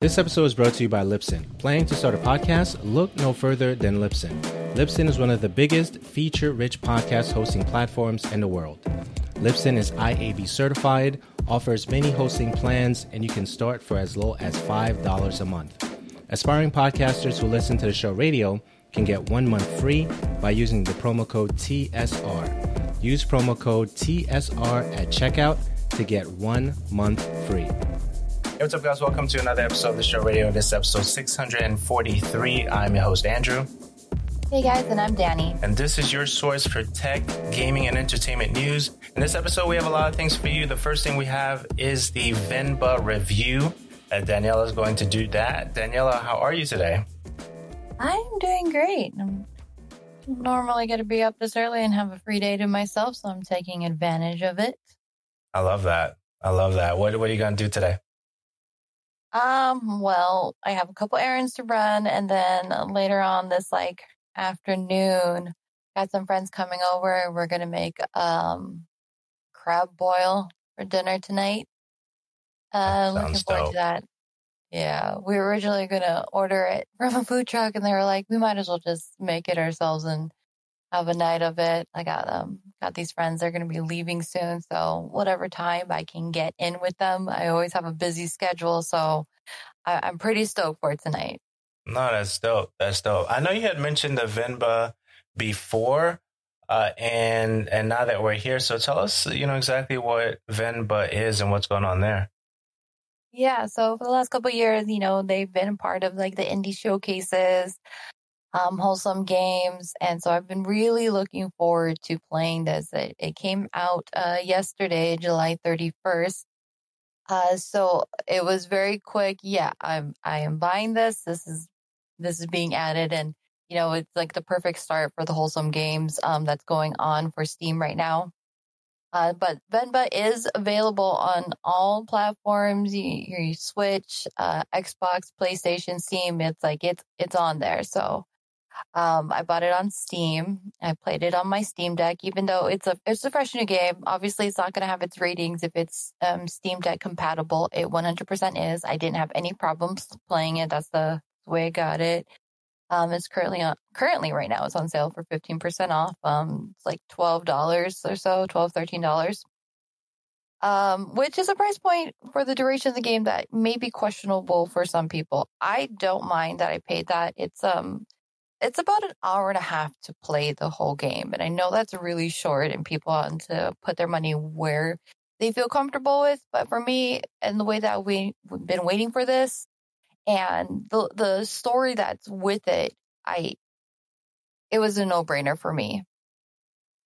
This episode is brought to you by Libsyn. Planning to start a podcast? Look no further than Libsyn. Libsyn is one of the biggest feature rich podcast hosting platforms in the world. Libsyn is IAB certified, offers many hosting plans, and you can start for as low as $5 a month. Aspiring podcasters who listen to the show radio can get one month free by using the promo code TSR. Use promo code TSR at checkout to get one month free. Hey, what's up, guys? Welcome to another episode of the show radio. This episode 643. I'm your host, Andrew. Hey, guys, and I'm Danny. And this is your source for tech, gaming, and entertainment news. In this episode, we have a lot of things for you. The first thing we have is the Venba review. Uh, Daniela is going to do that. Daniela, how are you today? I'm doing great. I'm normally going to be up this early and have a free day to myself, so I'm taking advantage of it. I love that. I love that. What, what are you going to do today? Um, well, I have a couple errands to run and then later on this like afternoon, got some friends coming over. We're going to make um crab boil for dinner tonight. Uh, looking forward dope. to that. Yeah, we were originally going to order it from a food truck and they were like, we might as well just make it ourselves and have a night of it. I got um got these friends. They're going to be leaving soon, so whatever time I can get in with them. I always have a busy schedule, so I, am pretty stoked for tonight. No, that's dope. That's dope. I know you had mentioned the Venba before, uh, and and now that we're here, so tell us, you know, exactly what Venba is and what's going on there. Yeah, so for the last couple years, you know, they've been part of like the indie showcases um, wholesome games. And so I've been really looking forward to playing this. It, it came out uh, yesterday, July 31st. Uh, so it was very quick. Yeah, I'm I am buying this. This is this is being added, and you know it's like the perfect start for the wholesome games um, that's going on for Steam right now. Uh, but Venba is available on all platforms. You, you Switch, uh, Xbox, PlayStation, Steam. It's like it's it's on there. So um, I bought it on Steam. I played it on my Steam Deck, even though it's a it's a fresh new game. Obviously, it's not going to have its ratings if it's um, Steam Deck compatible. It 100% is. I didn't have any problems playing it. That's the way I got it. Um, it's currently on, currently right now it's on sale for 15% off. Um, it's like $12 or so, 12 $13. Um, which is a price point for the duration of the game that may be questionable for some people. I don't mind that I paid that. It's um it's about an hour and a half to play the whole game. And I know that's really short and people want to put their money where they feel comfortable with. But for me, and the way that we, we've been waiting for this and the, the story that's with it, I, it was a no brainer for me.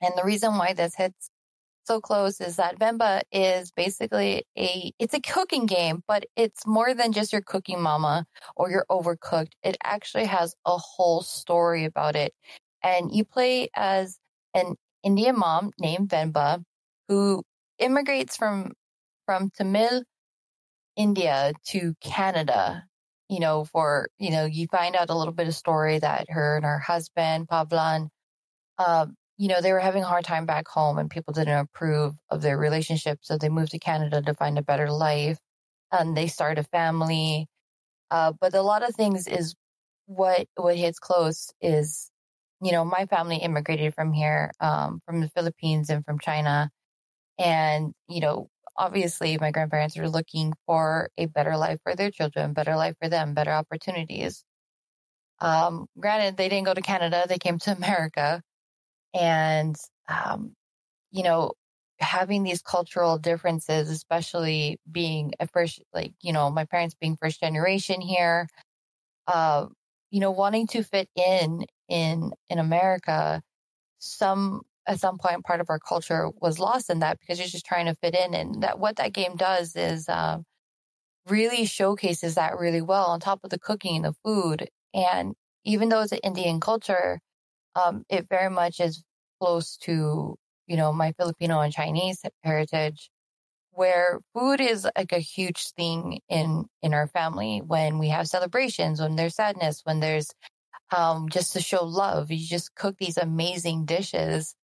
And the reason why this hits so close is that Venba is basically a it's a cooking game, but it's more than just your cooking mama or your overcooked. It actually has a whole story about it. And you play as an Indian mom named Venba who immigrates from from Tamil India to Canada, you know, for you know, you find out a little bit of story that her and her husband, Paavalan, uh, you know, they were having a hard time back home and people didn't approve of their relationship. So they moved to Canada to find a better life and they start a family. Uh, but a lot of things is what, what hits close is, you know, my family immigrated from here, um, from the Philippines and from China. And, you know, obviously my grandparents are looking for a better life for their children, better life for them, better opportunities. Um, granted, they didn't go to Canada. They came to America and um, you know having these cultural differences especially being a first like you know my parents being first generation here uh you know wanting to fit in in in america some at some point part of our culture was lost in that because you're just trying to fit in and that what that game does is um, really showcases that really well on top of the cooking and the food and even though it's an indian culture um, it very much is close to, you know, my Filipino and Chinese heritage, where food is like a huge thing in, in our family when we have celebrations, when there's sadness, when there's, um, just to show love. You just cook these amazing dishes.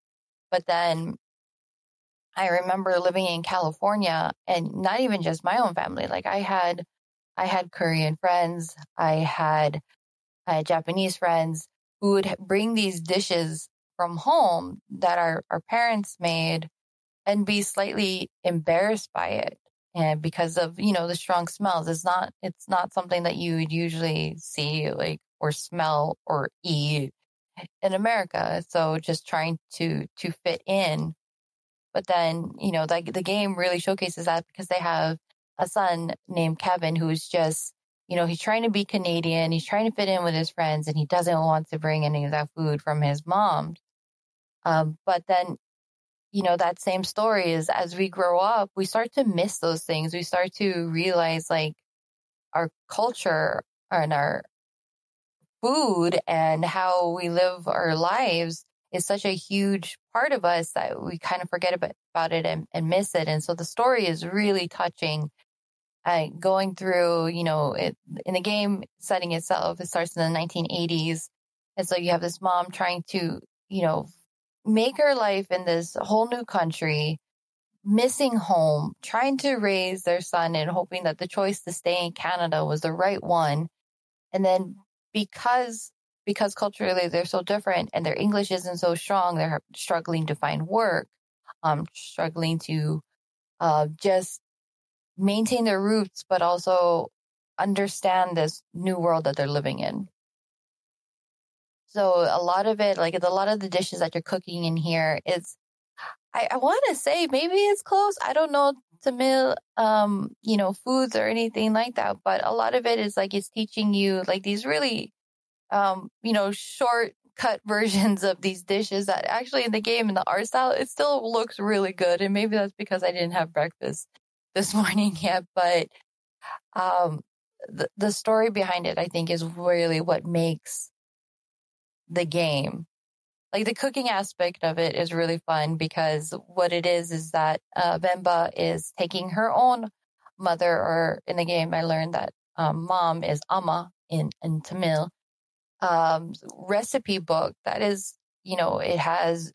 But then I remember living in California and not even just my own family. Like I had I had Korean friends, I had, I had Japanese friends who would bring these dishes from home that our, our parents made and be slightly embarrassed by it and because of you know the strong smells. It's not it's not something that you would usually see like or smell or eat in america so just trying to to fit in. But then you know like the game really showcases that because they have a son named kevin who's just you know he's trying to be canadian he's trying to fit in with his friends and he doesn't want to bring any of that food from his mom um, but then you know, that same story is as we grow up, we start to miss those things. We start to realize like our culture and our food and how we live our lives is such a huge part of us that we kind of forget about, it and, and miss it. And so the story is really touching. Uh, going through, you know, it, in the game setting itself, it starts in the 1980s. And so you have this mom trying to, you know, make her life in this whole new country, missing home, trying to raise their son and hoping that the choice to stay in Canada was the right one. And then because because culturally they're so different and their English isn't so strong, they're struggling to find work, um, struggling to uh, just maintain their roots, but also understand this new world that they're living in. So a lot of it, like a lot of the dishes that you're cooking in here, it's, I, I want to say maybe it's close. I don't know Tamil, um, you know, foods or anything like that, but a lot of it is like it's teaching you like these really, um, you know, short cut versions of these dishes that actually in the game in the art style, it still looks really good. And maybe that's because I didn't have breakfast this morning yet, but, um, the, the story behind it, I think is really what makes the game. Like the cooking aspect of it is really fun because what it is is that uh, Venba is taking her own mother, or in the game, I learned that um, mom is Ama in, in Tamil, um, recipe book that is, you know, it has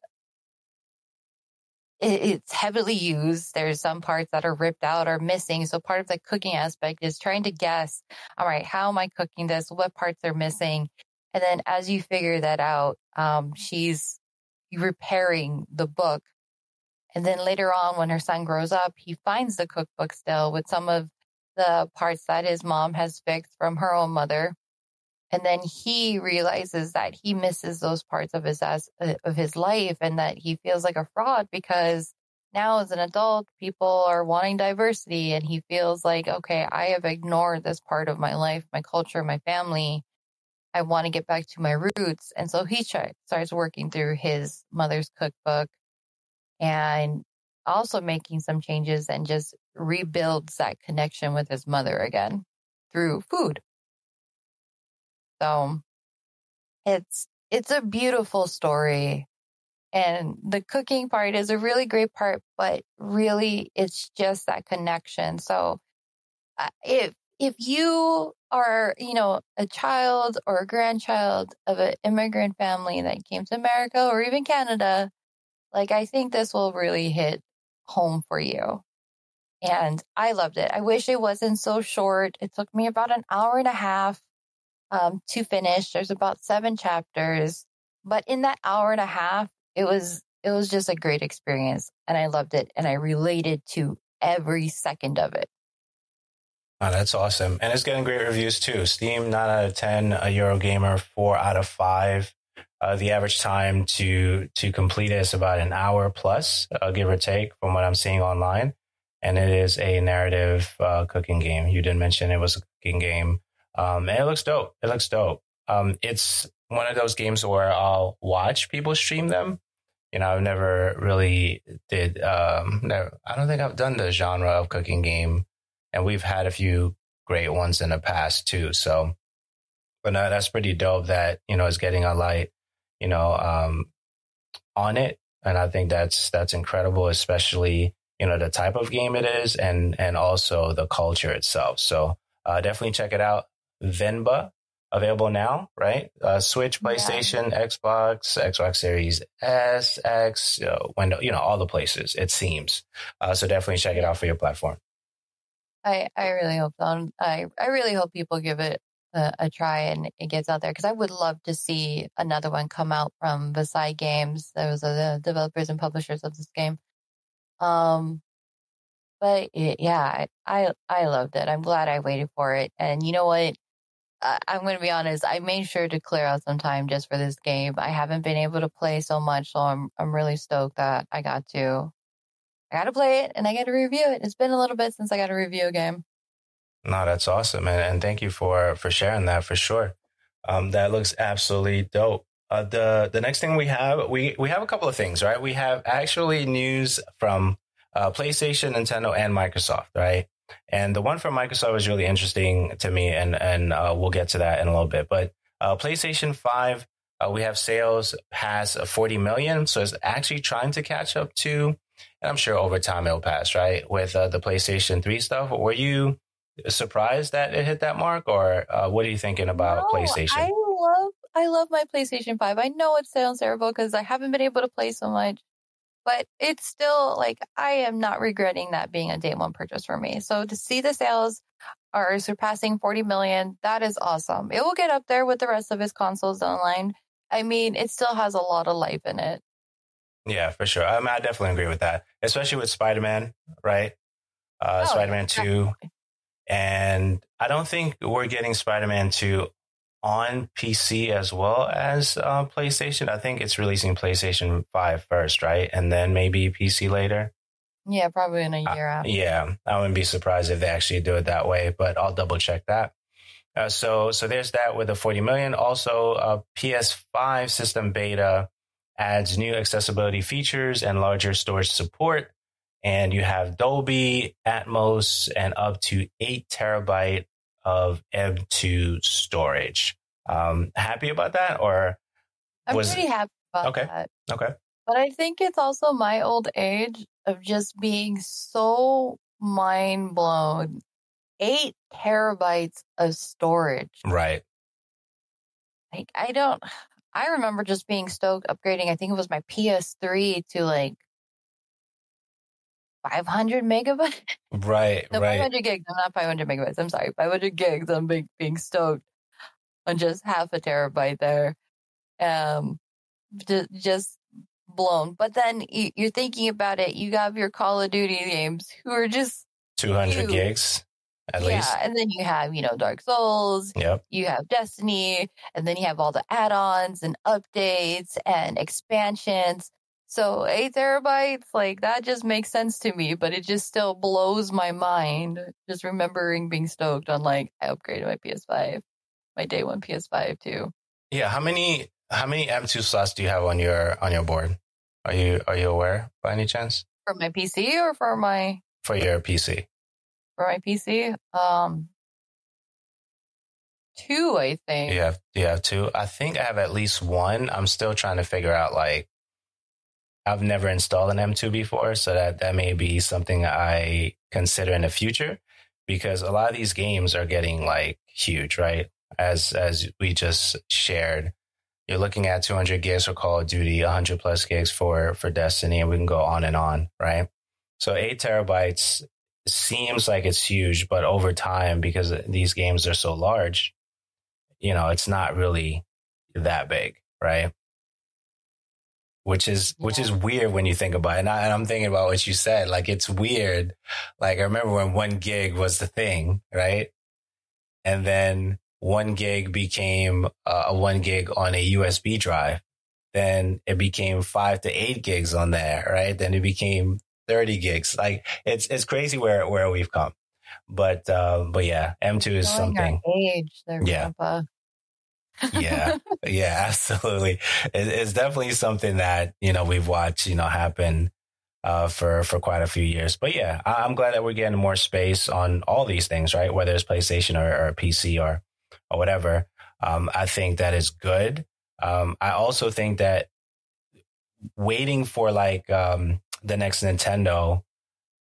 it's heavily used. There's some parts that are ripped out or missing. So part of the cooking aspect is trying to guess, all right, how am I cooking this? What parts are missing? And then as you figure that out, um, she's repairing the book. And then later on, when her son grows up, he finds the cookbook still with some of the parts that his mom has fixed from her own mother. And then he realizes that he misses those parts of his as, uh, of his life and that he feels like a fraud because now as an adult, people are wanting diversity and he feels like, okay, I have ignored this part of my life, my culture, my family. I want to get back to my roots. And so he starts working through his mother's cookbook and also making some changes and just rebuilds that connection with his mother again through food. So it's it's a beautiful story and the cooking part is a really great part but really it's just that connection so if if you are, you know, a child or a grandchild of an immigrant family that came to America or even Canada, like I think this will really hit home for you. And I loved it. I wish it wasn't so short. It took me about an hour and a half um, to finish. There's about seven chapters, but in that hour and a half, it was it was just a great experience, and I loved it, and I related to every second of it. That's awesome. And it's getting great reviews too. Steam, 9 out of 10, a Eurogamer, 4 out of 5. Uh, the average time to to complete it is about an hour plus, uh, give or take, from what I'm seeing online. And it is a narrative uh, cooking game. You didn't mention it was a cooking game. Um, and it looks dope. It looks dope. Um, it's one of those games where I'll watch people stream them. You know, I've never really did. Um, never, I don't think I've done the genre of cooking game and we've had a few great ones in the past too. So, but no, that's pretty dope that, you know, is getting a light, you know, um, on it. And I think that's, that's incredible, especially, you know, the type of game it is and, and also the culture itself. So, uh, definitely check it out. Venba available now, right? Uh, Switch, PlayStation, yeah. Xbox, Xbox Series S, X, uh, window, you know, all the places, it seems. Uh, so definitely check it out for your platform. I, I really hope so. I, I really hope people give it a, a try and it gets out there because I would love to see another one come out from Visai Games. Those are the developers and publishers of this game. Um, but it, yeah, I I loved it. I'm glad I waited for it. And you know what? I'm going to be honest. I made sure to clear out some time just for this game. I haven't been able to play so much, so I'm I'm really stoked that I got to. I got to play it and I got to review it. It's been a little bit since I got to review a game. No, that's awesome, and, and thank you for for sharing that for sure. Um, that looks absolutely dope. Uh, the the next thing we have we we have a couple of things, right? We have actually news from uh, PlayStation, Nintendo, and Microsoft, right? And the one from Microsoft was really interesting to me, and and uh, we'll get to that in a little bit. But uh, PlayStation Five, uh, we have sales past 40 million, so it's actually trying to catch up to, and I'm sure over time it'll pass, right? With uh, the PlayStation Three stuff. Were you surprised that it hit that mark, or uh, what are you thinking about No, PlayStation? I love I love my PlayStation 5. I know it sounds terrible because I haven't been able to play so much, but it's still like I am not regretting that being a day one purchase for me. So to see the sales are surpassing 40 million, that is awesome. It will get up there with the rest of his consoles online. I mean, it still has a lot of life in it. Yeah, for sure. I, mean, I definitely agree with that, especially with Spider Man, right? Uh, Oh, Spider Man 2. definitely. And I don't think we're getting Spider Man 2 on PC as well as uh, PlayStation. I think it's releasing PlayStation 5 first, right? And then maybe PC later. Yeah, probably in a year after. Yeah, I wouldn't be surprised if they actually do it that way, but I'll double check that. Uh, so, so there's that with the 40 million. Also, uh, PS5 system beta adds new accessibility features and larger storage support. And you have Dolby, Atmos, and up to eight terabyte of M2 storage. Um, happy about that, or I'm was- pretty happy about Okay. that. okay? But I think it's also my old age of just being so mind blown. Eight terabytes of storage. Right. Like, I don't, I remember just being stoked upgrading. I think it was my PS3 to like 500 megabytes. Right. No, right. 500 gigs. I'm not 500 megabytes. I'm sorry. 500 gigs. I'm being, being stoked on just half a terabyte there. Um, just, blown. But then you, you're thinking about it. You have your Call of Duty games who are just, 200 Huge. gigs at yeah. least. And then you have, you know, Dark Souls, Yep. you have Destiny, and then you have all the add-ons and updates and expansions. So eight terabytes, like that just makes sense to me, but it just still blows my mind. Just remembering being stoked on like I upgraded my PS5, my day one PS5 too. Yeah, how many how many M2 slots do you have on your on your board? Are you are you aware by any chance For my PC or for my for your PC? for my PC, um, two I think. You have you have two. I think I have at least one. I'm still trying to figure out like I've never installed an M2 before, so that that may be something I consider in the future because a lot of these games are getting like huge, right? As as we just shared, you're looking at 200 gigs for Call of Duty, 100 plus gigs for for Destiny, and we can go on and on, right? So eight terabytes seems like it's huge, but over time, because these games are so large, you know, it's not really that big, right? Which is which is weird when you think about it. And, I, and I'm thinking about what you said. Like it's weird. Like I remember when one gig was the thing, right? And then one gig became uh, a one gig on a USB drive. Then it became five to eight gigs on there, right? Then it became 30 gigs. Like it's it's crazy where where we've come. But uh, but yeah, M2 is something. age there, Yeah. Grandpa. Yeah. yeah, absolutely. It, it's definitely something that, you know, we've watched, you know, happen uh, for for quite a few years. But yeah, I, I'm glad that we're getting more space on all these things, right? Whether it's PlayStation or, or PC or or whatever. Um, I think that is good. Um, I also think that waiting for like um, the next Nintendo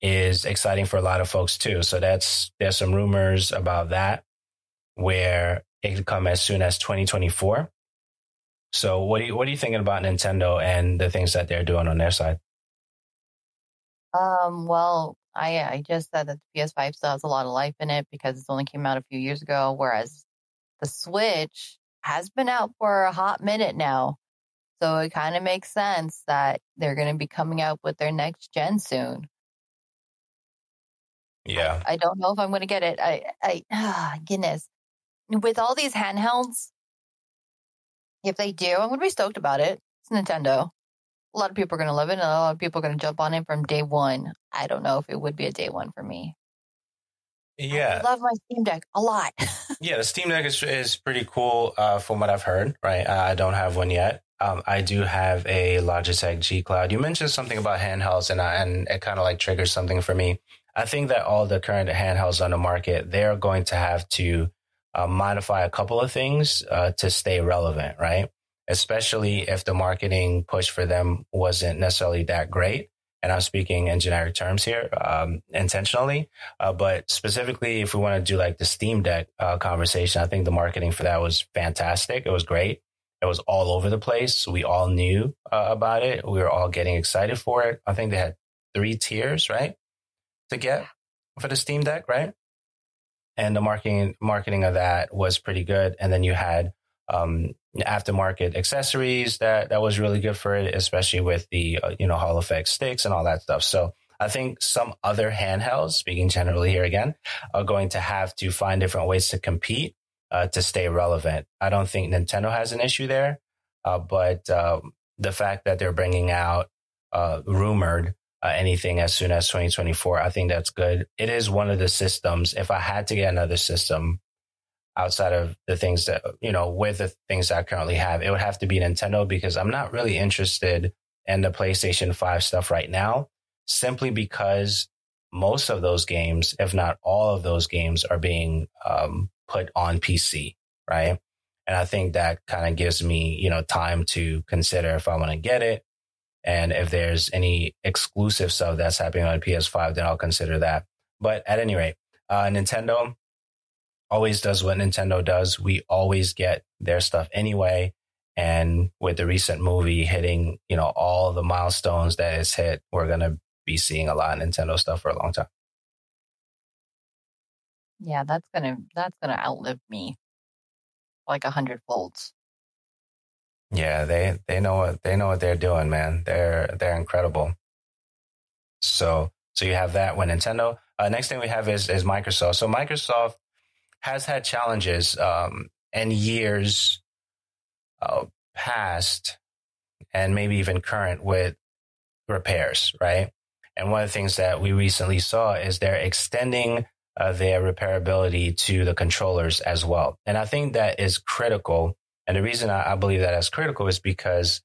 is exciting for a lot of folks too. So that's there's some rumors about that where it could come as soon as 2024. So what do you what are you thinking about Nintendo and the things that they're doing on their side? Um, well, I I just said that the PS5 still has a lot of life in it because it's only came out a few years ago, whereas the Switch has been out for a hot minute now. So it kind of makes sense that they're going to be coming out with their next gen soon. Yeah. I, I don't know if I'm going to get it. I, I, ah, goodness. With all these handhelds, if they do, I'm going to be stoked about it. It's Nintendo. A lot of people are going to love it, and a lot of people are going to jump on it from day one. I don't know if it would be a day one for me. Yeah. I love my Steam Deck a lot. yeah, the Steam Deck is, is pretty cool uh, from what I've heard, right? I don't have one yet. Um, I do have a Logitech G Cloud. You mentioned something about handhelds, and, I, and it kind of like triggers something for me. I think that all the current handhelds on the market, they're going to have to uh, modify a couple of things uh, to stay relevant, right? Especially if the marketing push for them wasn't necessarily that great. And I'm speaking in generic terms here, um, intentionally. Uh, but specifically, if we want to do like the Steam Deck uh, conversation, I think the marketing for that was fantastic. It was great. It was all over the place. We all knew uh, about it. We were all getting excited for it. I think they had three tiers, right? To get for the Steam Deck, right? And the marketing marketing of that was pretty good. And then you had um, aftermarket accessories that that was really good for it, especially with the uh, you know Hall effect sticks and all that stuff. So I think some other handhelds, speaking generally here again, are going to have to find different ways to compete uh, to stay relevant. I don't think Nintendo has an issue there, uh, but um, the fact that they're bringing out uh, rumored uh, anything as soon as 2024. I think that's good. It is one of the systems. If I had to get another system outside of the things that, you know, with the things that I currently have, it would have to be Nintendo because I'm not really interested in the PlayStation 5 stuff right now, simply because most of those games, if not all of those games, are being um, put on PC, right? And I think that kind of gives me, you know, time to consider if I want to get it and if there's any exclusive stuff that's happening on PS5, then I'll consider that. But at any rate, uh, Nintendo always does what Nintendo does. We always get their stuff anyway. And with the recent movie hitting, you know, all the milestones that it's hit, we're going to be seeing a lot of Nintendo stuff for a long time. Yeah, that's gonna that's gonna outlive me like a hundred folds. Yeah, they they know what they know what they're doing, man. They're they're incredible. So so you have that when Nintendo. Uh, next thing we have is is Microsoft. So Microsoft has had challenges um, and years uh, past, and maybe even current with repairs, right? And one of the things that we recently saw is they're extending uh, their repairability to the controllers as well, and I think that is critical and the reason I, I believe that as critical is because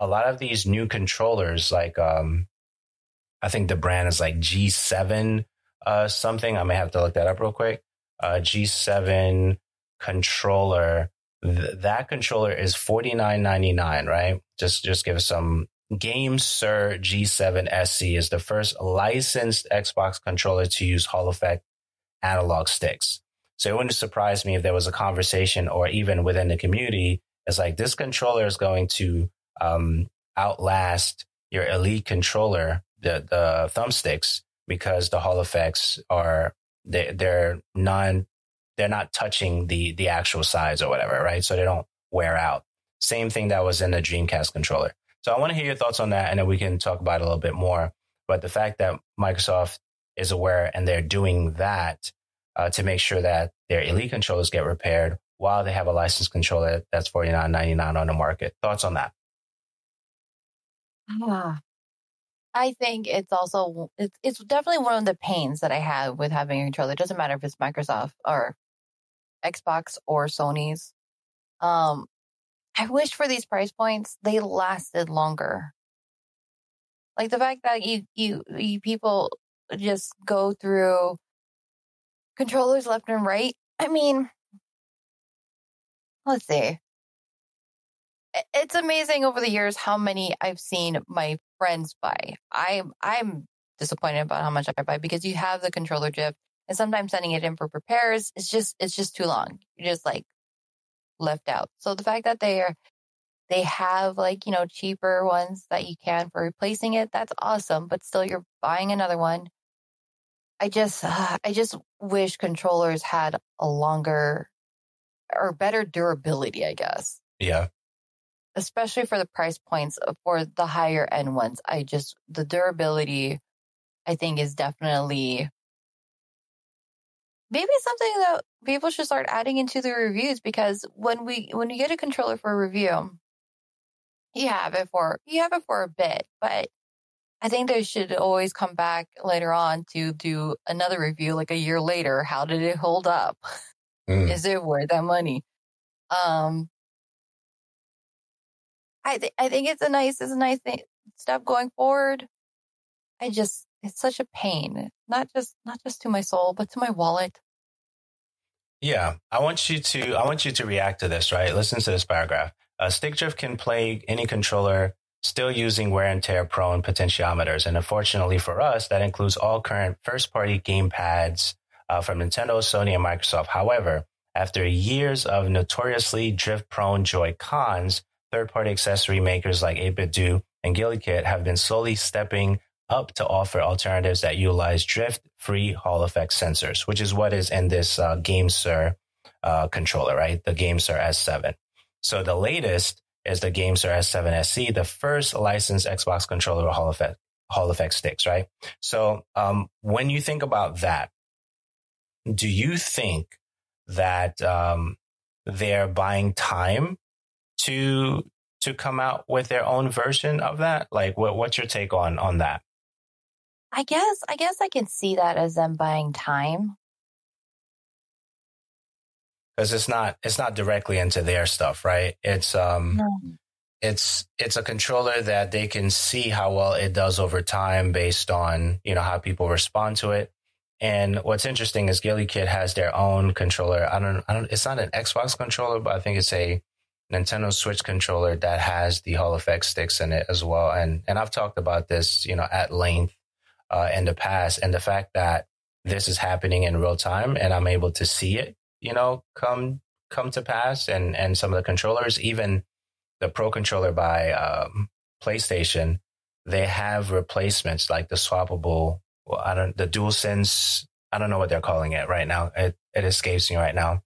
a lot of these new controllers, like um, I think the brand is like G7 uh, something. I may have to look that up real quick. Uh, G7 controller. Th- that controller is forty nine ninety nine, right? Just just give us some. GameSir G7 SE is the first licensed Xbox controller to use Hall effect analog sticks. So it wouldn't surprise me if there was a conversation or even within the community, it's like this controller is going to um, outlast your elite controller, the, the thumbsticks, because the Hall effects are, they, they're non, they're not touching the, the actual sides or whatever, right? So they don't wear out. Same thing that was in the Dreamcast controller. So I want to hear your thoughts on that and then we can talk about it a little bit more. But the fact that Microsoft is aware and they're doing that uh, to make sure that their elite controllers get repaired while they have a licensed controller that's forty nine ninety nine on the market. Thoughts on that? Ah, I think it's also it's it's definitely one of the pains that I have with having a controller. It doesn't matter if it's Microsoft or Xbox or Sony's. Um, I wish for these price points they lasted longer. Like the fact that you you, you people just go through controllers left and right. I mean, let's see. It's amazing over the years how many I've seen my friends buy. I I'm disappointed about how much I buy because you have the controller drift and sometimes sending it in for repairs is just it's just too long. You're just like left out. So the fact that they are they have like, you know, cheaper ones that you can for replacing it. That's awesome. But still, you're buying another one. I just, uh, I just wish controllers had a longer or better durability, I guess. Yeah. Especially for the price points for the higher end ones. I just, the durability, I think is definitely maybe something that people should start adding into the reviews because when we, when you get a controller for a review, you have it for, you have it for a bit, but I think they should always come back later on to do another review like a year later. How did it hold up? Mm. Is it worth that money? Um, I th- I think it's a nice, it's a nice thing, step going forward. I just, it's such a pain, not just, not just to my soul, but to my wallet. Yeah. I want you to, I want you to react to this, right? Listen to this paragraph. A stick drift can plague any controller still using wear and tear prone potentiometers. And unfortunately for us, that includes all current first party game pads uh, from Nintendo, Sony, and Microsoft. However, after years of notoriously drift prone Joy Cons, third party accessory makers like 8BitDo and GuliKit have been slowly stepping up to offer alternatives that utilize drift free Hall effect sensors, which is what is in this uh, GameSir uh, controller, right? The GameSir S7. So the latest is the GameSir S7 SE, the first licensed Xbox controller with Hall effect, Hall effect sticks, right? So um, when you think about that, do you think that um, they're buying time to to come out with their own version of that? Like, what, what's your take on on that? I guess I guess I can see that as them buying time because it's not it's not directly into their stuff, right? It's um no. it's it's a controller that they can see how well it does over time based on you know how people respond to it. And what's interesting is GuliKit has their own controller. I don't I don't it's not an Xbox controller, but I think it's a Nintendo Switch controller that has the Hall effect sticks in it as well. And and I've talked about this, you know, at length uh, in the past, and the fact that this is happening in real time and I'm able to see it you know, come come to pass, and and some of the controllers, even the Pro controller by um, PlayStation, they have replacements like the swappable. Well, I don't the DualSense. I don't know what they're calling it right now. It it escapes me right now.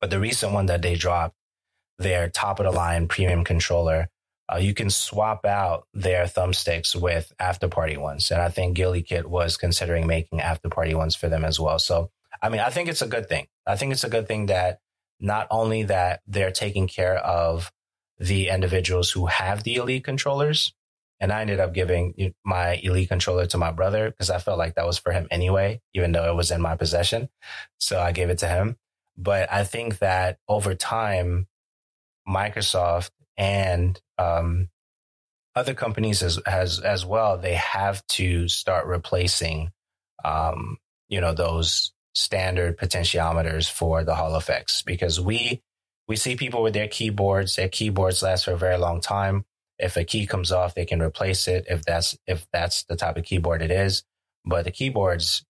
But the recent one that they dropped, their top of the line premium controller, uh, you can swap out their thumbsticks with after party ones. And I think GuliKit was considering making after party ones for them as well. So I mean, I think it's a good thing. I think it's a good thing that not only that they're taking care of the individuals who have the elite controllers, and I ended up giving my elite controller to my brother because I felt like that was for him anyway, even though it was in my possession. So I gave it to him. But I think that over time, Microsoft and um, other companies as, as as well, they have to start replacing, um, you know, those standard potentiometers for the Hall effects because we we see people with their keyboards. Their keyboards last for a very long time. If a key comes off, they can replace it if that's if that's the type of keyboard it is. But the keyboards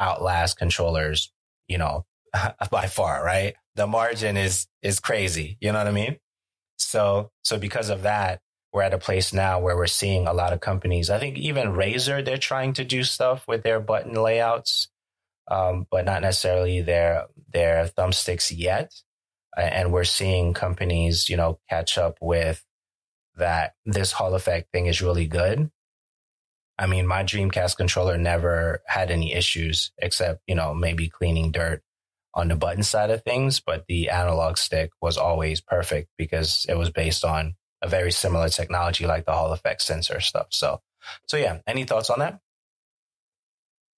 outlast controllers, you know, by far, right? The margin is is crazy. You know what I mean? So so because of that, we're at a place now where we're seeing a lot of companies. I think even Razer, they're trying to do stuff with their button layouts um, but not necessarily their their thumbsticks yet. And we're seeing companies, you know, catch up with that. This Hall effect thing is really good. I mean, my Dreamcast controller never had any issues except, you know, maybe cleaning dirt on the button side of things, but the analog stick was always perfect because it was based on a very similar technology like the Hall effect sensor stuff. So, so yeah, any thoughts on that?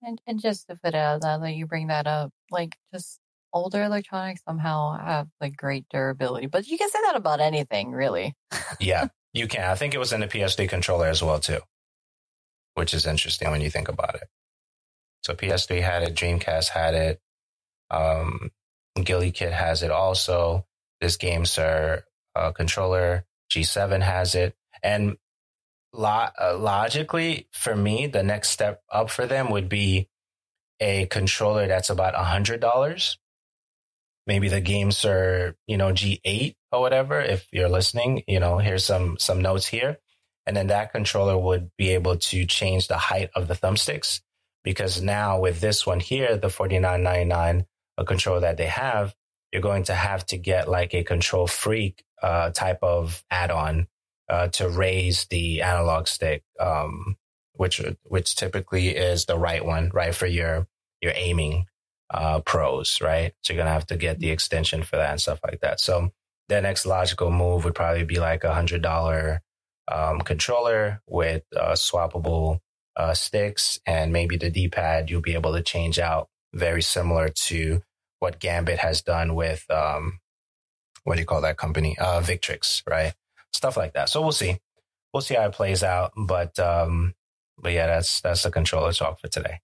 And and just to fit out that that you bring that up, like just older electronics somehow have like great durability. But you can say that about anything, really. yeah, you can. I think it was in the PS3 controller as well too, which is interesting when you think about it. So PS3 had it, Dreamcast had it, um, GuliKit has it also. This GameSir uh, controller G7 has it, and lo- uh, logically, for me, the next step up for them would be a controller that's about a hundred dollars. Maybe the GameSir, you know, G8 or whatever. If you're listening, you know, here's some some notes here, and then that controller would be able to change the height of the thumbsticks because now with this one here, the forty nine ninety nine a controller that they have, you're going to have to get like a KontrolFreek uh, type of add on uh, to raise the analog stick, um, which which typically is the right one, right for your your aiming uh, pros, right? So you're gonna have to get the extension for that and stuff like that. So the next logical move would probably be like a hundred dollar um, controller with uh, swappable uh, sticks and maybe the D pad. You'll be able to change out very similar to what Gambit has done with um, what do you call that company? Uh, Victrix, right? Stuff like that. So we'll see. We'll see how it plays out. But um, but yeah, that's that's the controller talk for today.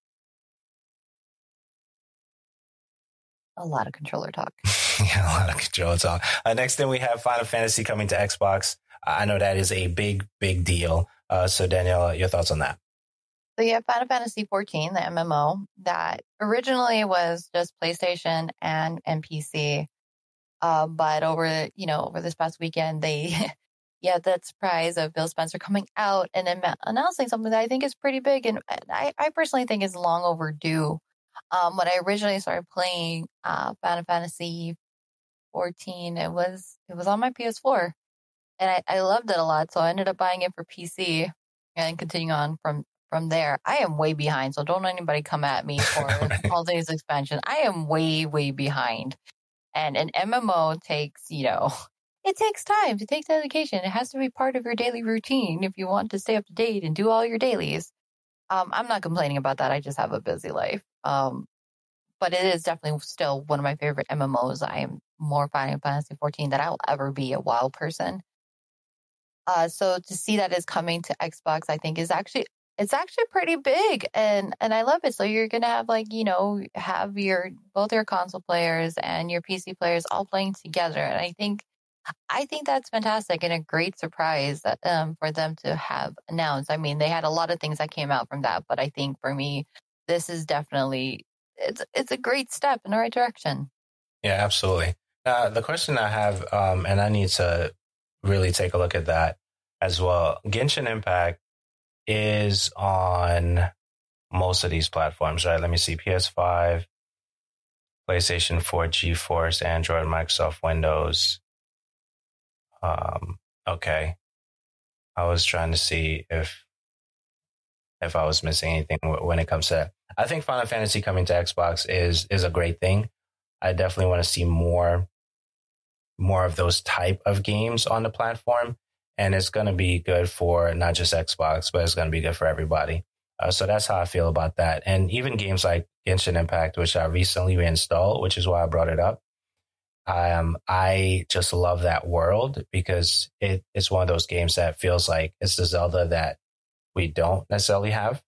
A lot of controller talk. yeah, a lot of controller talk. Uh, next thing we have Final Fantasy coming to Xbox. I know that is a big, big deal. Uh, so Danielle, your thoughts on that? So you have Final Fantasy 14, the MMO that originally was just PlayStation and, and PC. Uh, but over, you know, over this past weekend, they, yeah, that surprise of Phil Spencer coming out and announcing something that I think is pretty big. And I, I personally think is long overdue. Um, when I originally started playing, uh, Final Fantasy 14, it was, it was on my PS4 and I, I loved it a lot. So I ended up buying it for PC and continuing on from from there. I am way behind, so don't anybody come at me for all these expansion. I am way way behind, and an MMO takes you know it takes time. It takes dedication. It has to be part of your daily routine if you want to stay up to date and do all your dailies. Um, I'm not complaining about that. I just have a busy life. Um, but it is definitely still one of my favorite MMOs. I am more Final Fantasy 14 than I'll ever be a WoW person. Uh, so to see that is coming to Xbox, I think is actually it's actually pretty big and and I love it. So you're gonna have like you know have your both your console players and your PC players all playing together, and I think I think that's fantastic and a great surprise um, for them to have announced. I mean, they had a lot of things that came out from that, but I think for me, this is definitely it's it's a great step in the right direction. Yeah, absolutely. Uh, the question I have, um, and I need to really take a look at that as well. Genshin Impact is on most of these platforms, right? Let me see PS5, PlayStation 4, GeForce, Android, Microsoft Windows. Um, okay. I was trying to see if if I was missing anything when it comes to that. I think Final Fantasy coming to Xbox is is a great thing. I definitely want to see more more of those type of games on the platform. And it's going to be good for not just Xbox, but it's going to be good for everybody. Uh, so that's how I feel about that. And even games like Genshin Impact, which I recently reinstalled, which is why I brought it up. Um, I just love that world because it, it's one of those games that feels like it's the Zelda that we don't necessarily have,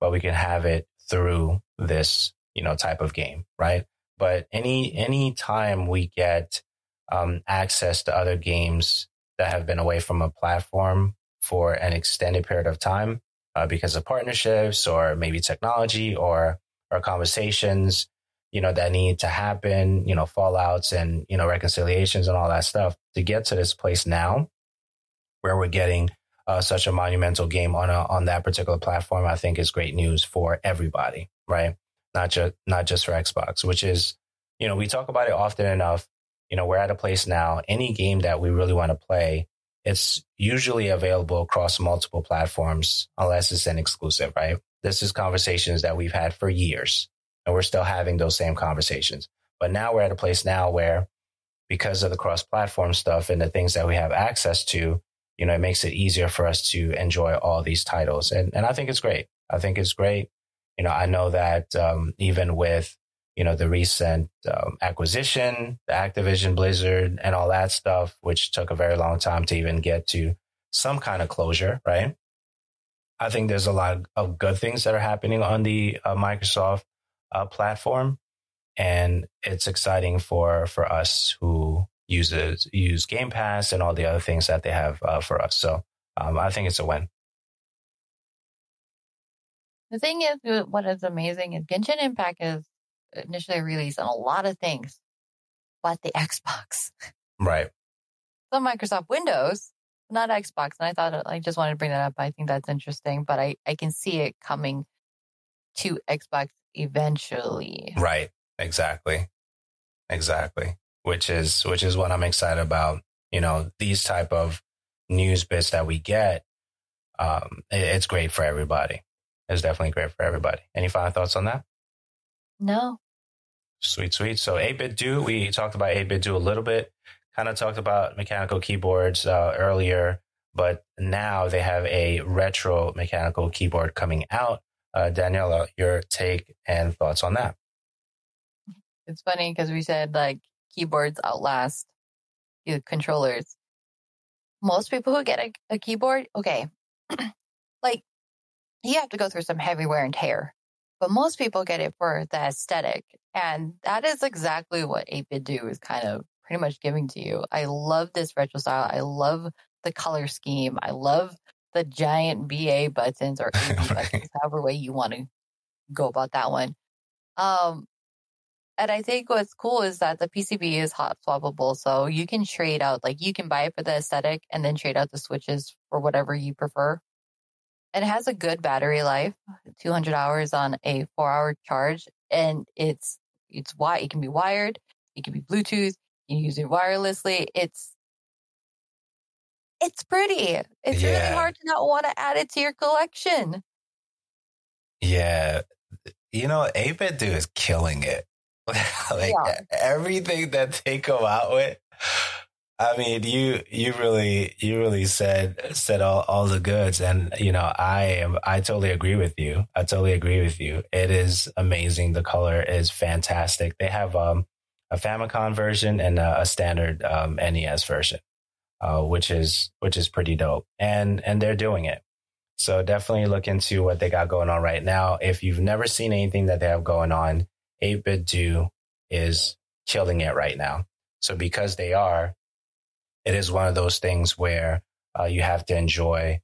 but we can have it through this, you know, type of game, right? But any, any time we get um, access to other games that have been away from a platform for an extended period of time uh, because of partnerships or maybe technology or or conversations you know that need to happen you know fallouts and you know reconciliations and all that stuff to get to this place now where we're getting uh, such a monumental game on a, on that particular platform i think is great news for everybody right not just not just for xbox which is you know we talk about it often enough you know, we're at a place now, any game that we really want to play, it's usually available across multiple platforms unless it's an exclusive, right? This is conversations that we've had for years and we're still having those same conversations. But now we're at a place now where because of the cross platform stuff and the things that we have access to, you know, it makes it easier for us to enjoy all these titles. And, and I think it's great. I think it's great. You know, I know that, um, even with you know, the recent um, acquisition, the Activision Blizzard and all that stuff, which took a very long time to even get to some kind of closure, right? I think there's a lot of good things that are happening on the uh, Microsoft uh, platform. And it's exciting for, for us who uses, use Game Pass and all the other things that they have uh, for us. So um, I think it's a win. The thing is, what is amazing is Genshin Impact is initially released on a lot of things, but the Xbox. Right. some Microsoft Windows, not Xbox. And I thought I just wanted to bring that up. I think that's interesting, but I, I can see it coming to Xbox eventually. Right. Exactly. Exactly. Which is which is what I'm excited about. You know, these type of news bits that we get, um, it, it's great for everybody. It's definitely great for everybody. Any final thoughts on that? No. Sweet, sweet. So 8BitDo, we talked about 8BitDo a little bit, kind of talked about mechanical keyboards uh, earlier, but now they have a retro mechanical keyboard coming out. Uh, Daniela, your take and thoughts on that? It's funny because we said like keyboards outlast the controllers. Most people who get a, a keyboard, okay, like you have to go through some heavy wear and tear, but most people get it for the aesthetic. And that is exactly what 8BitDo is kind of pretty much giving to you. I love this retro style. I love the color scheme. I love the giant BA buttons or AB right. buttons, however way you want to go about that one. Um, and I think what's cool is that the PCB is hot swappable. So you can trade out, like you can buy it for the aesthetic and then trade out the switches for whatever you prefer. It has a good battery life, 200 hours on a four hour charge. And it's, it's why it can be wired. It can be Bluetooth. You can use it wirelessly. It's, it's pretty. It's yeah. really hard to not want to add it to your collection. Yeah. You know, 8BitDo is killing it. like yeah. everything that they come out with. I mean, you you really you really said said all, all the goods, and you know I am I totally agree with you. I totally agree with you. It is amazing. The color is fantastic. They have um, a Famicom version and a, a standard um, NES version, uh, which is which is pretty dope, and and they're doing it. So definitely look into what they got going on right now. If you've never seen anything that they have going on, 8BitDo is killing it right now. So because they are, it is one of those things where uh, you have to enjoy,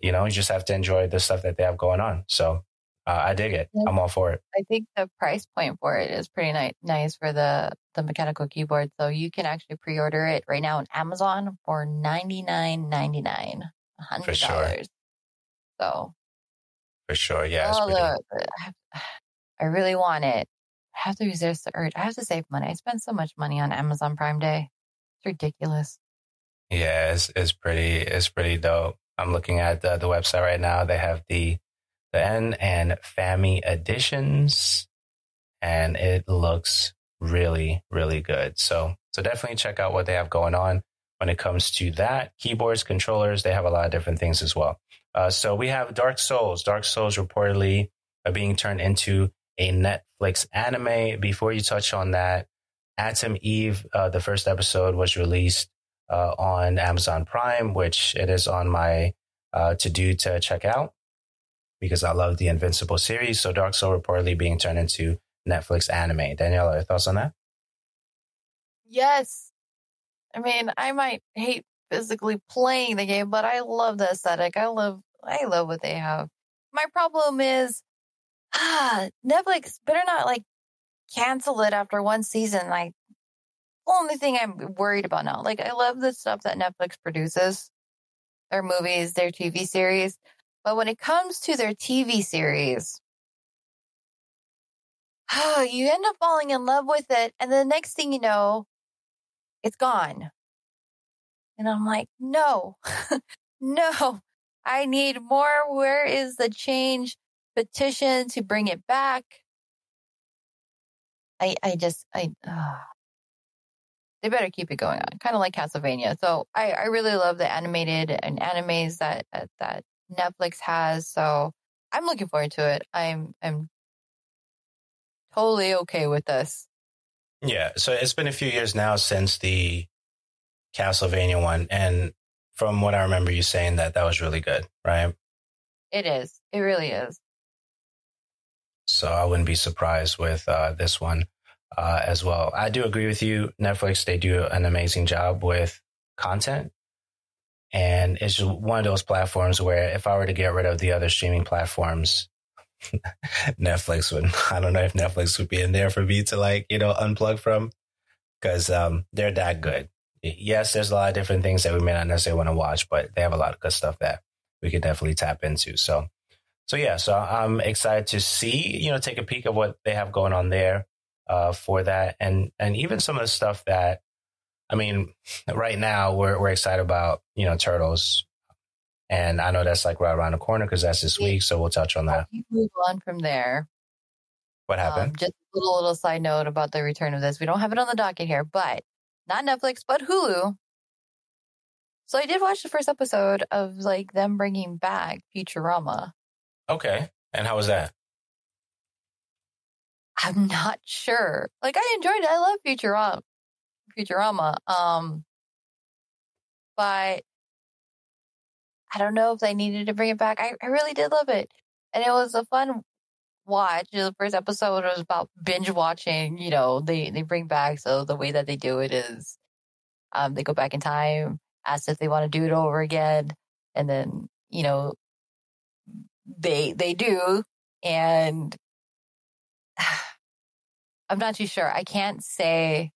you know, you just have to enjoy the stuff that they have going on. So uh, I dig it. I'm all for it. I think the price point for it is pretty ni- nice for the the mechanical keyboard. So you can actually pre-order it right now on Amazon for ninety nine ninety nine, hundred dollars. For sure. So for sure, yeah. Oh, pretty... I really want it. I have to resist the urge. I have to save money. I spend so much money on Amazon Prime Day. It's ridiculous. Yeah, it's, it's pretty, it's pretty dope. I'm looking at the, the website right now. They have the, the N and FAMI editions and it looks really, really good. So, so definitely check out what they have going on when it comes to that. Keyboards, controllers, they have a lot of different things as well. Uh, so we have Dark Souls. Dark Souls reportedly are being turned into a Netflix anime. Before you touch on that, Atom Eve, uh, the first episode was released uh, on Amazon Prime, which it is on my uh, to do to check out because I love the Invincible series. So Dark Soul reportedly being turned into Netflix anime. Danielle, your thoughts on that? Yes. I mean, I might hate physically playing the game, but I love the aesthetic. I love, I love what they have. My problem is ah, Netflix better not like cancel it after one season. Like, only thing I'm worried about now. Like, I love the stuff that Netflix produces, their movies, their TV series. But when it comes to their TV series, oh, you end up falling in love with it. And the next thing you know, it's gone. And I'm like, no, no, I need more. Where is the change? petition to bring it back. I, I just, I, uh, they better keep it going on, kind of like Castlevania. So I, I really love the animated and animes that, that Netflix has. So I'm looking forward to it. I'm, I'm totally okay with this. Yeah. So it's been a few years now since the Castlevania one. And from what I remember you saying that that was really good, right? It is. It really is. So I wouldn't be surprised with uh, this one uh, as well. I do agree with you. Netflix, they do an amazing job with content. And it's just one of those platforms where if I were to get rid of the other streaming platforms, Netflix would, I don't know if Netflix would be in there for me to like, you know, unplug from because um, they're that good. yes, there's a lot of different things that we may not necessarily want to watch, but they have a lot of good stuff that we could definitely tap into. So, so yeah, so I'm excited to see, you know, take a peek of what they have going on there uh, for that, and and even some of the stuff that, I mean, right now we're we're excited about, you know, turtles, and I know that's like right around the corner because that's this week, so we'll touch on that. Move on from there. What happened? Um, just a little little side note about the return of this. We don't have it on the docket here, but not Netflix, but Hulu. So I did watch the first episode of like them bringing back Futurama. Okay, and how was that? I'm not sure. Like I enjoyed it. I love Futurama. Futurama. Um, but I don't know if they needed to bring it back. I, I really did love it, and it was a fun watch. The first episode was about binge watching. You know, they they bring back so the way that they do it is, um, they go back in time, ask if they want to do it over again, and then you know, they they do, and I'm not too sure. I can't say.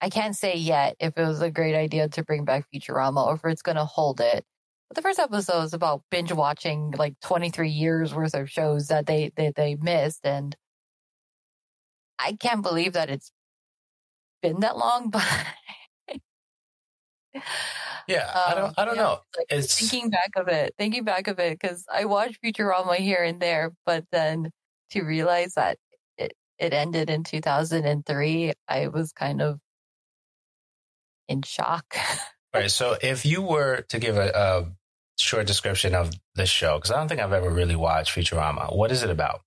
I can't say yet if it was a great idea to bring back Futurama or if it's going to hold it. But the first episode is about binge watching like 23 years worth of shows that they, they, they missed. And I can't believe that it's been that long, but. yeah, I don't, um, I don't yeah, know. Like It's thinking back of it, thinking back of it, because I watched Futurama here and there, but then to realize that it, it ended in 2003, I was kind of in shock. Right. So if you were to give a, a short description of the show, because I don't think I've ever really watched Futurama, what is it about?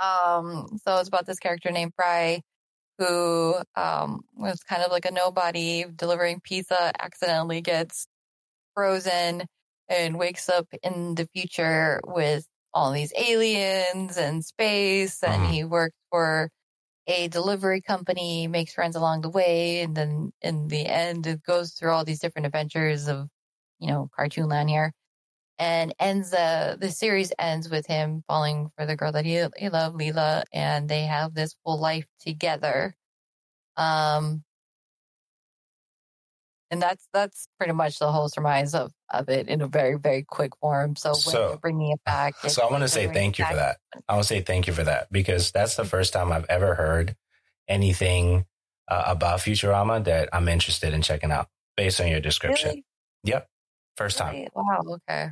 Um, so it's about this character named Fry who um, was kind of like a nobody delivering pizza, accidentally gets frozen and wakes up in the future with all these aliens and space. And Mhm. he works for a delivery company, makes friends along the way. And then in the end, it goes through all these different adventures of, you know, cartoon land here and ends the the series ends with him falling for the girl that he he loved, Leela, and they have this full life together. Um, and that's that's pretty much the whole surmise of of it in a very very quick form. So when So- bringing it back, So I want to say thank you for that. I want to say thank you for that because that's the first time I've ever heard anything uh, about Futurama that I'm interested in checking out based on your description. Really? Yep. First time. Really? Wow. Okay.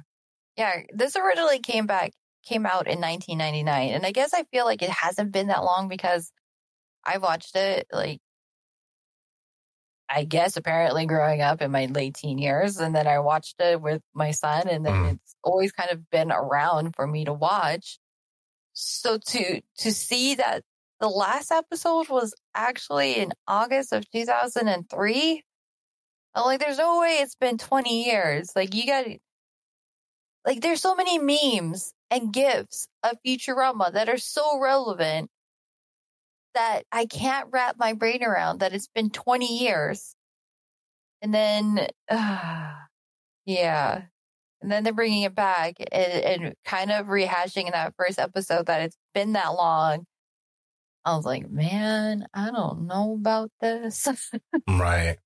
Yeah, this originally came back came out in 1999, and I guess I feel like it hasn't been that long because I watched it like I guess apparently growing up in my late teen years, and then I watched it with my son, and then Mhm. it's always kind of been around for me to watch. So to to see that the last episode was actually in August of 2003, I'm like, there's no way it's been 20 years. Like you got like there's so many memes and gifs of Futurama that are so relevant that I can't wrap my brain around that it's been 20 years. And then, uh, yeah. And then they're bringing it back and, and kind of rehashing in that first episode that it's been that long. I was like, man, I don't know about this. Right.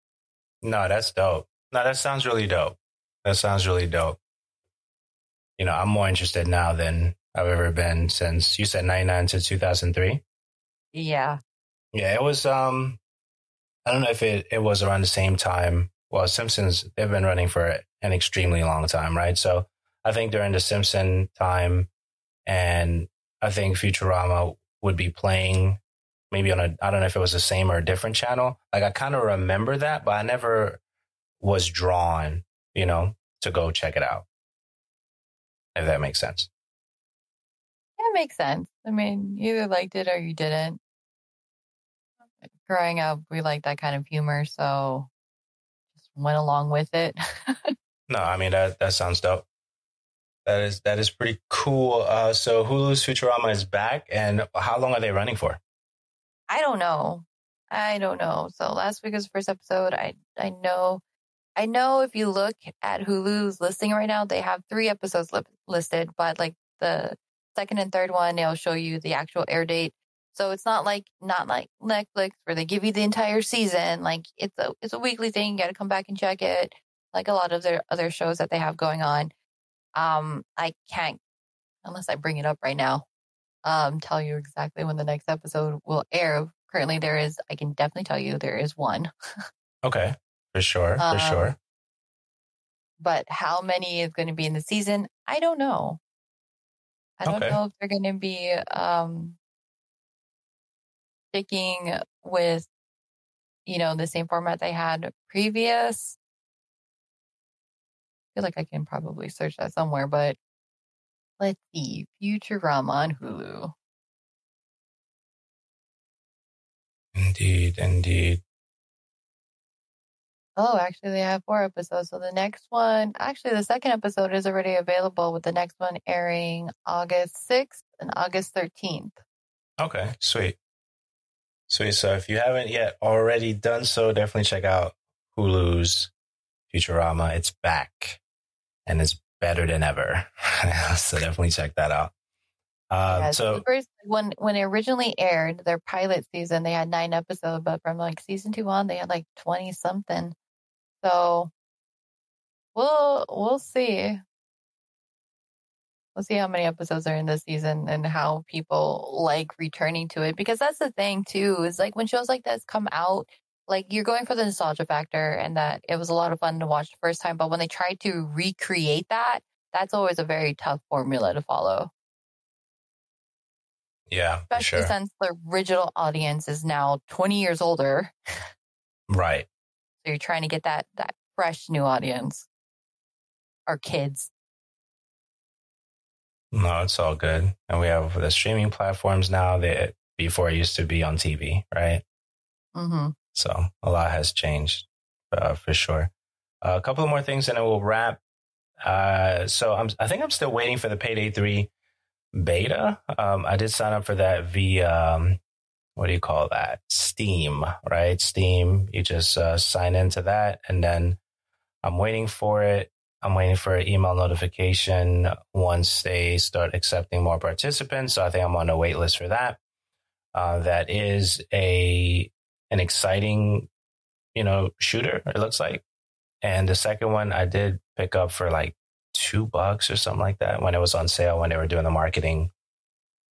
No, that's dope. No, that sounds really dope. That sounds really dope. You know, I'm more interested now than I've ever been since you said 99 to 2003. Yeah. Yeah, it was. Um, I don't know if it it was around the same time. Well, Simpsons they've been running for an extremely long time, right? So I think during the Simpson time, and I think Futurama would be playing maybe on a I don't know if it was the same or a different channel. Like I kind of remember that, but I never was drawn, you know, to go check it out. If that makes sense. Yeah, it makes sense. I mean, you either liked it or you didn't. Growing up, we liked that kind of humor, so just went along with it. No, I mean that that sounds dope. That is that is pretty cool. Uh, so Hulu's Futurama is back, and how long are they running for? I don't know. I don't know. So last week was the first episode. I I know. I know if you look at Hulu's listing right now, they have three episodes li- listed, but like the second and third one, it'll show you the actual air date. So it's not like not like Netflix where they give you the entire season. Like it's a it's a weekly thing. You got to come back and check it. Like a lot of their other shows that they have going on. Um, I can't unless I bring it up right now. Um, tell you exactly when the next episode will air. Currently, there is. I can definitely tell you there is one. okay, for sure, for um, sure. But how many is going to be in the season? I don't know. I don't okay. know if they're going to be um, sticking with, you know, the same format they had previous. I feel like I can probably search that somewhere, but let's see. Futurama on Hulu. Indeed, indeed. Oh, actually, they have four episodes. So the next one, actually, the second episode is already available, with the next one airing August 6th and August 13th. Okay, sweet. Sweet. So if you haven't yet already done so, definitely check out Hulu's Futurama. It's back and it's better than ever. so definitely check that out. Um, yeah, so first, when when it originally aired, their pilot season, they had nine episodes, but from like season two on, they had like twenty something. So we'll we'll see. We'll see how many episodes are in this season and how people like returning to it. Because that's the thing too, is like when shows like this come out, like you're going for the nostalgia factor and that it was a lot of fun to watch the first time. But when they try to recreate that, that's always a very tough formula to follow. Yeah. Especially sure. since the original audience is now 20 years older. Right. So you're trying to get that that fresh new audience or kids. No, it's all good. And we have the streaming platforms now that before it used to be on TV, right? Mm-hmm. So a lot has changed uh, for sure. Uh, a couple of more things and then we'll wrap. Uh, so I'm, I think I'm still waiting for the Payday 3 beta. Um, I did sign up for that via, um, what do you call that? Steam, right? Steam. You just uh, sign into that and then I'm waiting for it. I'm waiting for an email notification once they start accepting more participants. So I think I'm on a wait list for that. Uh, that is a an exciting, you know, shooter. It looks like. And the second one I did pick up for like two bucks or something like that when it was on sale when they were doing the marketing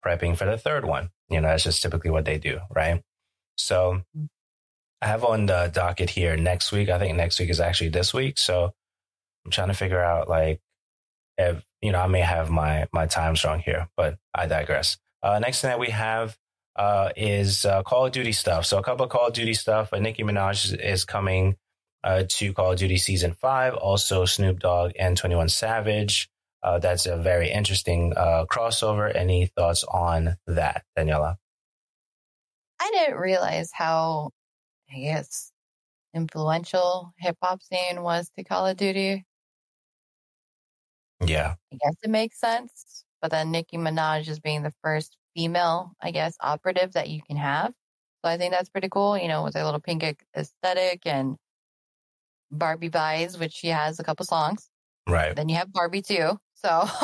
prepping for the third one. You know, that's just typically what they do, right? So I have on the docket here next week. I think next week is actually this week. So I'm trying to figure out like if you know I may have my my time strong here, but I digress. Uh, next thing that we have uh, is uh, Call of Duty stuff. So a couple of Call of Duty stuff. Uh, Nicki Minaj is coming uh, to Call of Duty Season 5. Also Snoop Dogg and 21 Savage. Uh, that's a very interesting crossover. Any thoughts on that, Daniela? I didn't realize how, I guess, influential hip hop scene was to Call of Duty. Yeah. I guess it makes sense. But then Nicki Minaj is being the first female, I guess, operative that you can have. So I think that's pretty cool, you know, with a little pink aesthetic and Barbie vibes, which she has a couple songs. Right. Then you have Barbie too. So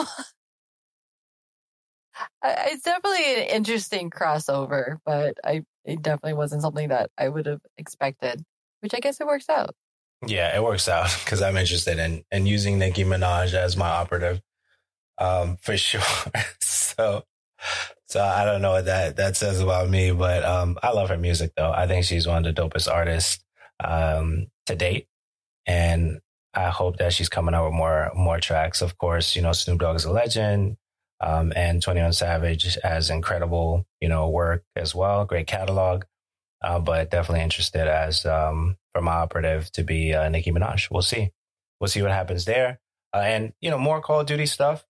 it's definitely an interesting crossover, but I it definitely wasn't something that I would have expected, which I guess it works out. Yeah, it works out because I'm interested in in using Nicki Minaj as my operative, um, for sure. so so I don't know what that, that says about me, but, um, I love her music though. I think she's one of the dopest artists, um, to date. And I hope that she's coming out with more, more tracks. Of course, you know, Snoop Dogg is a legend. Um, and 21 Savage has incredible, you know, work as well. Great catalog. Uh, but definitely interested as, um, for my operative to be, uh, Nicki Minaj. We'll see. We'll see what happens there. Uh, and, you know, more Call of Duty stuff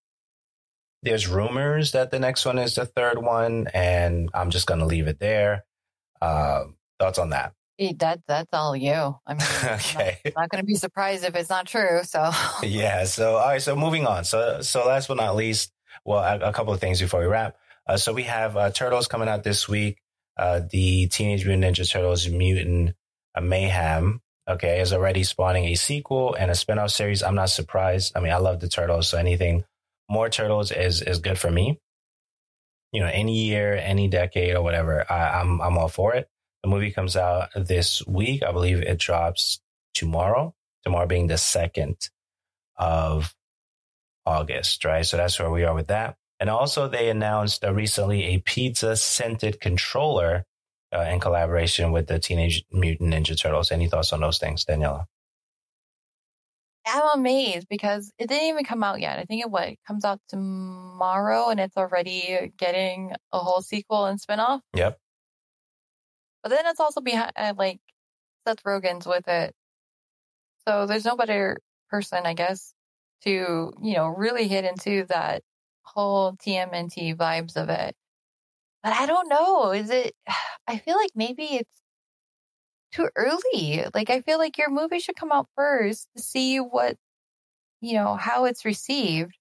there's rumors that the next one is the third one, and I'm just going to leave it there. Uh, thoughts on that? That that's all you. I mean, okay. I'm not, not going to be surprised if it's not true. So yeah. So all right. So moving on. So so last but not least, well, a, a couple of things before we wrap. Uh, so we have uh, Turtles coming out this week. Uh, the Teenage Mutant Ninja Turtles Mutant Mayhem. Okay, is already spawning a sequel and a spinoff series. I'm not surprised. I mean, I love the Turtles, so anything more turtles is is good for me. you know, any year, any decade or whatever, I, I'm, I'm all for it. The movie comes out this week. I believe it drops tomorrow, tomorrow being the second of August, right? So that's where we are with that. And also they announced uh, recently a pizza scented controller uh, in collaboration with the Teenage Mutant Ninja Turtles. Any thoughts on those things, Daniela? I'm amazed because it didn't even come out yet. I think it what comes out tomorrow and it's already getting a whole sequel and spinoff. Yep. But then it's also behind uh, like Seth Rogen's with it. So there's no better person, I guess, to, you know, really hit into that whole TMNT vibes of it. But I don't know. Is it, I feel like maybe it's too early. Like, I feel like your movie should come out first to see what, you know, how it's received.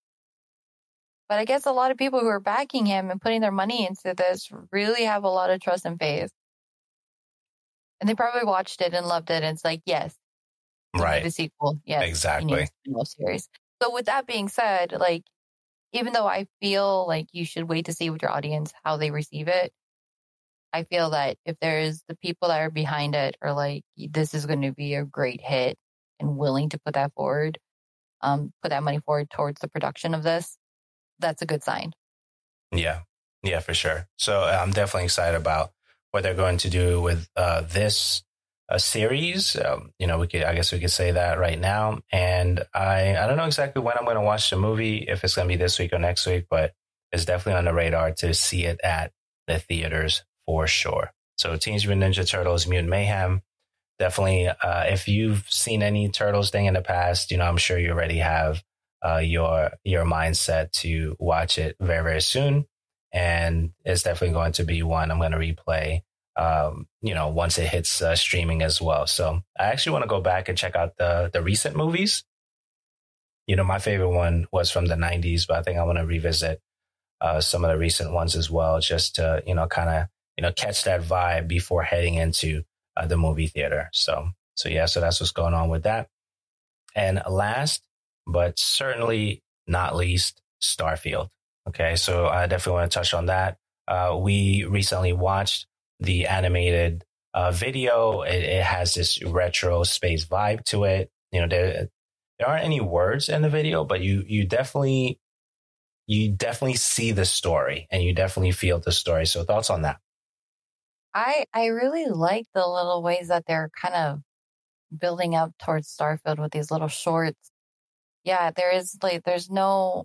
But I guess a lot of people who are backing him and putting their money into this really have a lot of trust and faith. And they probably watched it and loved it. And it's like, yes, right. The sequel. Yes. Exactly. Series. So with that being said, like, even though I feel like you should wait to see with your audience how they receive it, I feel that if there's the people that are behind it are like, this is going to be a great hit and willing to put that forward, um, put that money forward towards the production of this, that's a good sign. Yeah. Yeah, for sure. So I'm definitely excited about what they're going to do with uh, this a series. Um, you know, we could, I guess we could say that right now. And I, I don't know exactly when I'm going to watch the movie, if it's going to be this week or next week, but it's definitely on the radar to see it at the theaters for sure. So Teenage Mutant Ninja Turtles, Mutant Mayhem. Definitely, uh, if you've seen any Turtles thing in the past, you know, I'm sure you already have uh, your your mindset to watch it very very soon, and it's definitely going to be one I'm going to replay um, you know, once it hits uh, streaming as well. So I actually want to go back and check out the the recent movies. You know, my favorite one was from the '90s, but I think I want to revisit uh, some of the recent ones as well, just to you know, kind of you know, catch that vibe before heading into uh, the movie theater. So, so yeah, so that's what's going on with that. And last, but certainly not least, Starfield. Okay, so I definitely want to touch on that. Uh, we recently watched the animated uh, video. It, it, has this retro space vibe to it. You know, there there aren't any words in the video, but you you definitely you definitely see the story and you definitely feel the story. So thoughts on that? I I really like the little ways that they're kind of building up towards Starfield with these little shorts. Yeah, there is like there's no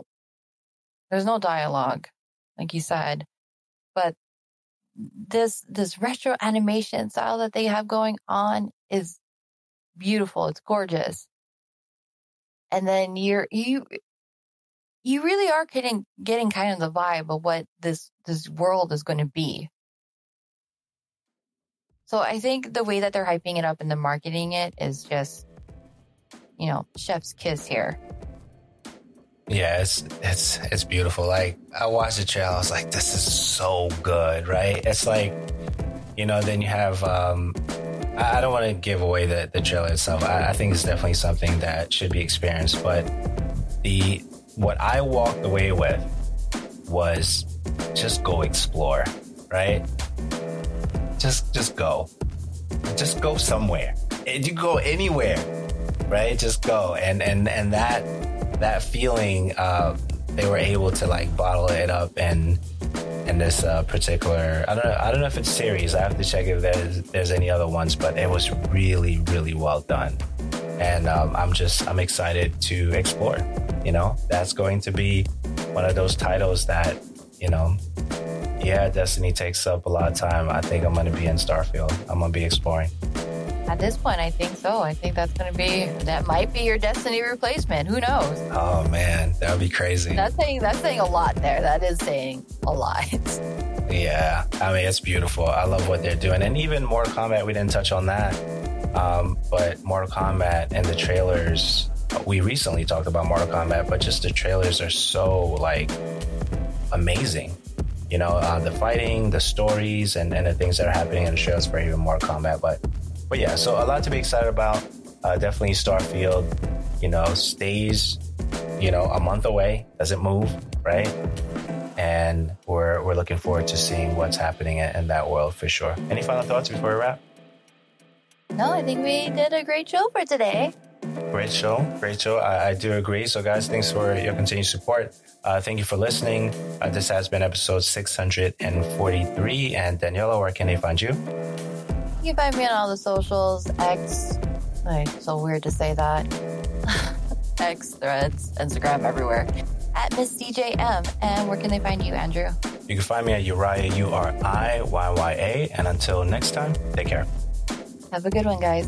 there's no dialogue, like you said, but this this retro animation style that they have going on is beautiful. It's gorgeous. And then you're you you really are getting getting kind of the vibe of what this this world is going to be. So I think the way that they're hyping it up and the marketing it is just you know, chef's kiss here. Yeah, it's it's it's beautiful. Like I watched the trailer, I was like, this is so good, right? It's like, you know, then you have um I don't want to give away the, the trailer itself. I, I think it's definitely something that should be experienced, but the what I walked away with was just go explore, right? Just just go. Just go somewhere. and You go anywhere, right? Just go. And and and that that feeling, uh, they were able to like bottle it up and in this uh, particular I don't know I don't know if it's series I have to check if there's there's any other ones but it was really really well done. And um, I'm just I'm excited to explore you know? That's going to be one of those titles that you know yeah Destiny takes up a lot of time. I think I'm going to be in Starfield. I'm going to be exploring at this point, I think so. I think that's going to be that might be your destiny replacement. Who knows? Oh man, that would be crazy. That's saying that's saying a lot there. That is saying a lot. yeah, I mean it's beautiful. I love what they're doing, and even Mortal Kombat. We didn't touch on that, um, but Mortal Kombat and the trailers. We recently talked about Mortal Kombat, but just the trailers are so like amazing you know, uh, the fighting, the stories, and, and the things that are happening in the trailers for even Mortal Kombat. But but yeah, so a lot to be excited about. Uh, definitely Starfield, you know, stays, you know, a month away, doesn't move, right? and we're we're looking forward to seeing what's happening in, in that world for sure. Any final thoughts before we wrap? No, I think we did a great show for today. Great show, great show. I, I do agree. So, guys, thanks for your continued support. Uh, thank you for listening. Uh, this has been episode 643. And Daniela, where can they find you? You can find me on all the socials, X. Like, so weird to say that. X, Threads, Instagram, everywhere. At Miss DJM. And where can they find you, Andrew? You can find me at Uriah, U R I Y Y A. And until next time, take care. Have a good one, guys.